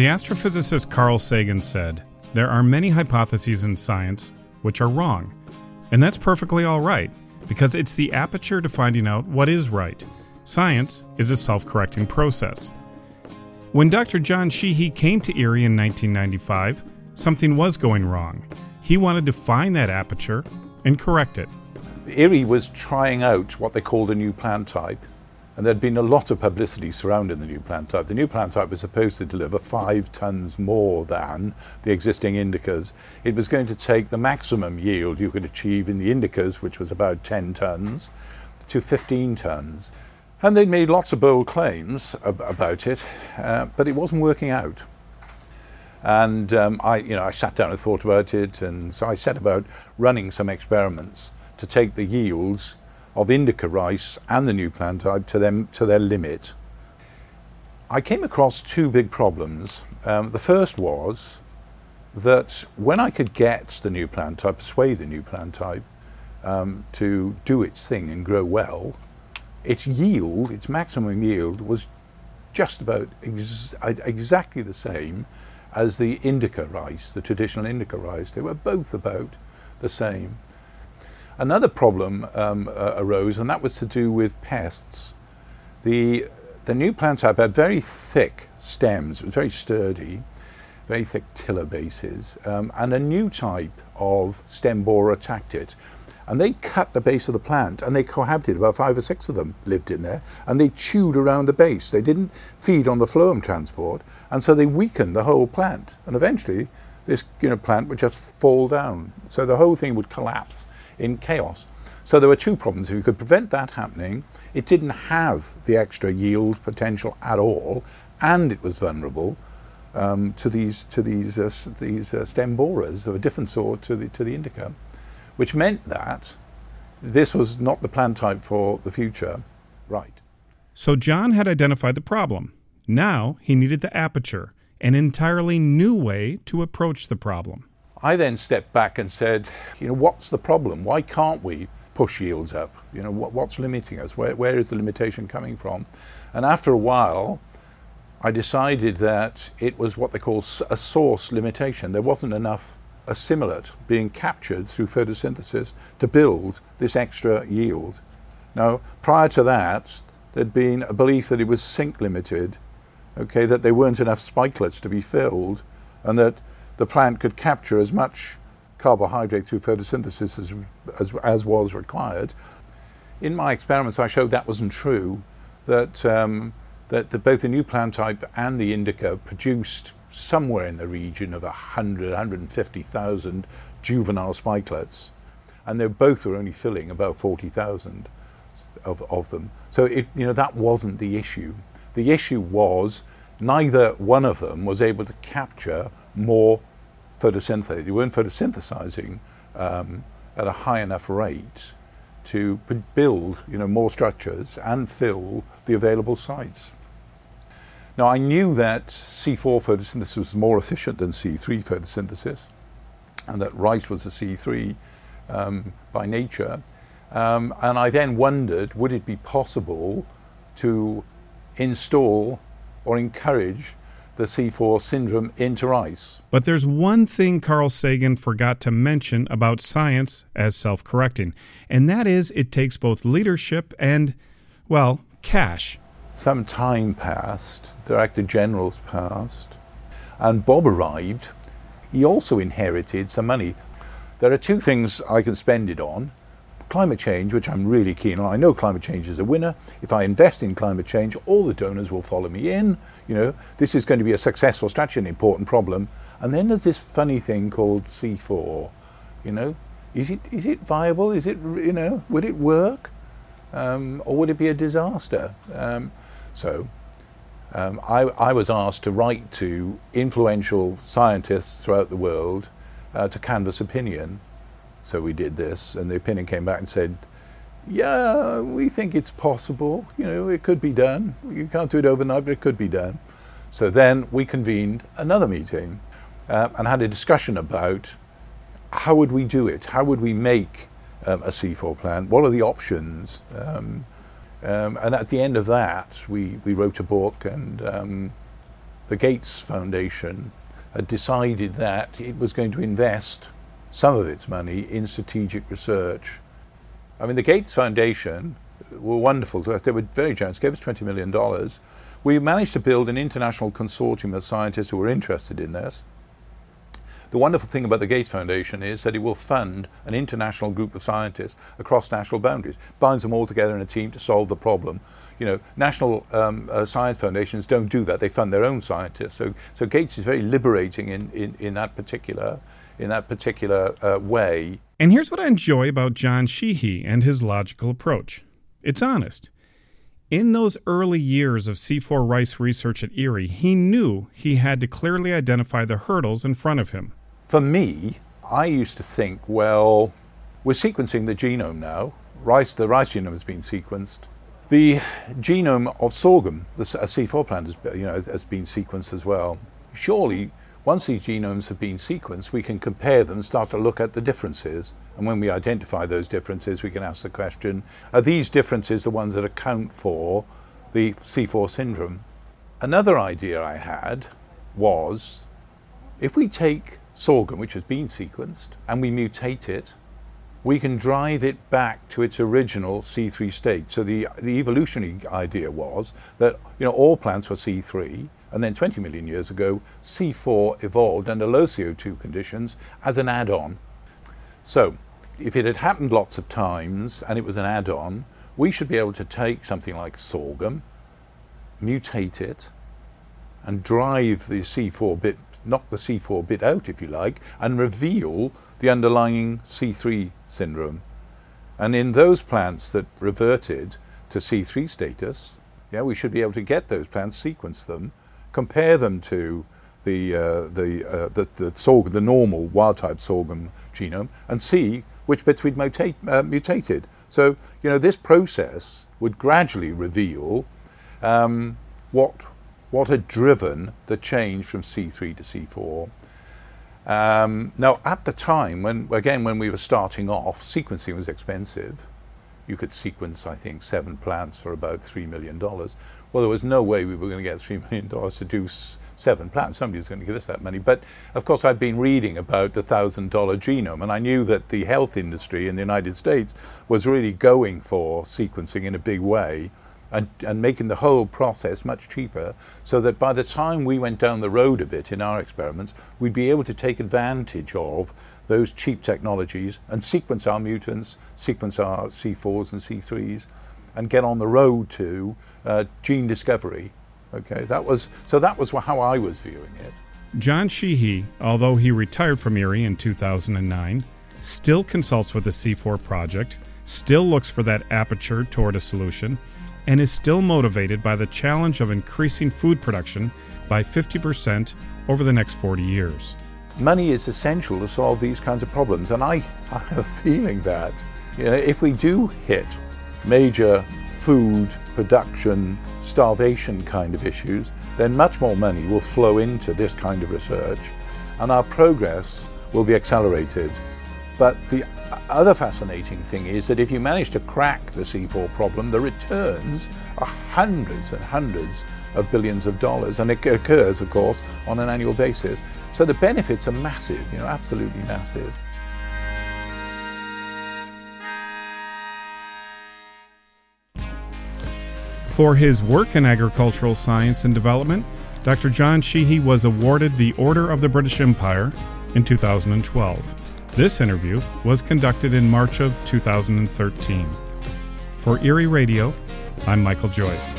The astrophysicist Carl Sagan said, There are many hypotheses in science which are wrong. And that's perfectly all right, because it's the aperture to finding out what is right. Science is a self correcting process. When Dr. John Sheehy came to IRRI in 1995, something was going wrong. He wanted to find that aperture and correct it. IRRI was trying out what they called a new plant type, and there'd been a lot of publicity surrounding the new plant type. The new plant type was supposed to deliver five tons more than the existing indicas. It was going to take the maximum yield you could achieve in the indicas, which was about 10 tons, to 15 tons. And they'd made lots of bold claims ab- about it, uh, but it wasn't working out. And um, I, you know, I sat down and thought about it, and so I set about running some experiments to take the yields of indica rice and the new plant type to them to their limit. I came across two big problems. Um, the first was that when I could get the new plant type, persuade the new plant type um, to do its thing and grow well, its yield, its maximum yield, was just about ex- exactly the same as the indica rice, the traditional indica rice. They were both about the same. Another problem um, uh, arose, and that was to do with pests. The, the new plant type had very thick stems, it was very sturdy, very thick tiller bases, um, and a new type of stem borer attacked it. And they cut the base of the plant and they cohabited, about five or six of them lived in there, and they chewed around the base. They didn't feed on the phloem transport, and so they weakened the whole plant. And eventually, this you know, plant would just fall down. So the whole thing would collapse in chaos. So there were two problems. If you could prevent that happening, it didn't have the extra yield potential at all, and it was vulnerable um, to these to these uh, these uh, stem borers of a different sort to the to the indica which meant that this was not the plant type for the future. Right. So John had identified the problem. Now he needed the aperture, an entirely new way to approach the problem. I then stepped back and said, you know, what's the problem? Why can't we push yields up? You know, what, what's limiting us? Where, where is the limitation coming from? And after a while, I decided that it was what they call a source limitation. There wasn't enough assimilate being captured through photosynthesis to build this extra yield. Now, prior to that, there'd been a belief that it was sink limited, okay, that there weren't enough spikelets to be filled, and that the plant could capture as much carbohydrate through photosynthesis as, as, as was required. In my experiments, I showed that wasn't true, that, um, that the, both the new plant type and the indica produced somewhere in the region of 100, 150,000 juvenile spikelets, and they both were only filling about 40,000 of, of them. So it, you know, that wasn't the issue. The issue was neither one of them was able to capture more photosynthate. They weren't photosynthesizing um, at a high enough rate to build you know, more structures and fill the available sites. Now, I knew that C4 photosynthesis was more efficient than C3 photosynthesis, and that rice was a C3 um, by nature. Um, and I then wondered would it be possible to install or encourage the C4 syndrome into ice. But there's one thing Carl Sagan forgot to mention about science as self correcting, and that is it takes both leadership and, well, cash some time passed, Director General's passed, and Bob arrived. He also inherited some money. There are two things I can spend it on climate change, which I'm really keen on. I know climate change is a winner. If I invest in climate change, all the donors will follow me in. You know, this is going to be a successful strategy, an important problem. And then there's this funny thing called C4. You know, is it is it viable? Is it you know, would it work, um, or would it be a disaster? Um, so um, I, I, was asked to write to influential scientists throughout the world uh, to canvass opinion. So we did this, and the opinion came back and said, "Yeah, we think it's possible. You know, it could be done. You can't do it overnight, but it could be done." So then we convened another meeting uh, and had a discussion about how would we do it? How would we make um, a C4 plan? What are the options? Um, um, and at the end of that, we, we wrote a book, and um, the Gates Foundation had decided that it was going to invest some of its money in strategic research. I mean, the Gates Foundation were wonderful. They were very generous, gave us $20 million. We managed to build an international consortium of scientists who were interested in this. The wonderful thing about the Gates Foundation is that it will fund an international group of scientists across national boundaries, binds them all together in a team to solve the problem. You know, national um, uh, science foundations don't do that; they fund their own scientists. So, so Gates is very liberating in, in, in that particular in that particular uh, way. And here's what I enjoy about John Sheehy and his logical approach. It's honest. In those early years of C4 rice research at IRRI, he knew he had to clearly identify the hurdles in front of him. For me, I used to think, well, we're sequencing the genome now. Rice, the rice genome has been sequenced. The genome of sorghum, the C4 plant, has, you know, has been sequenced as well. Surely once these genomes have been sequenced, we can compare them start to look at the differences. And when we identify those differences, we can ask the question are these differences the ones that account for the C4 syndrome? Another idea I had was if we take sorghum, which has been sequenced, and we mutate it, we can drive it back to its original C3 state. So the, the evolutionary idea was that you know all plants were C3, and then 20 million years ago, C4 evolved under low CO2 conditions as an add on. So, if it had happened lots of times and it was an add on, we should be able to take something like sorghum, mutate it, and drive the C4 bit, knock the C4 bit out, if you like, and reveal the underlying C3 syndrome. And in those plants that reverted to C3 status, yeah, we should be able to get those plants, sequence them, compare them to the, uh, the, uh, the, the, sorghum, the normal wild type sorghum genome and see which bits we'd mutate, uh, mutated. So, you know, this process would gradually reveal um, what, what had driven the change from C3 to C4. Um, now, at the time, when again, when we were starting off, sequencing was expensive. You could sequence, I think, seven plants for about $3 million. Well, there was no way we were going to get $3 million to do seven plants. Somebody was going to give us that money. But of course, I'd been reading about the $1,000 genome, and I knew that the health industry in the United States was really going for sequencing in a big way. And, and, making the whole process much cheaper so that by the time we went down the road a bit in our experiments, we'd be able to take advantage of those cheap technologies and sequence our mutants, sequence our C4s and C3s, and get on the road to uh, gene discovery. Okay, that was so that was how I was viewing it. John Sheehy, although he retired from IRRI in 2009, still consults with the C4 project, still looks for that aperture toward a solution, and is still motivated by the challenge of increasing food production by 50% over the next 40 years. Money is essential to solve these kinds of problems, and I, I have a feeling that you know, if we do hit major food production, starvation kind of issues, then much more money will flow into this kind of research and our progress will be accelerated. But the other fascinating thing is that if you manage to crack the C4 problem, the returns are hundreds and hundreds of billions of dollars, and it occurs, of course, on an annual basis. So the benefits are massive, you know, absolutely massive. For his work in agricultural science and development, Dr. John Sheehy was awarded the Order of the British Empire in 2012. This interview was conducted in March of 2013. For IRRI Radio, I'm Michael Joyce.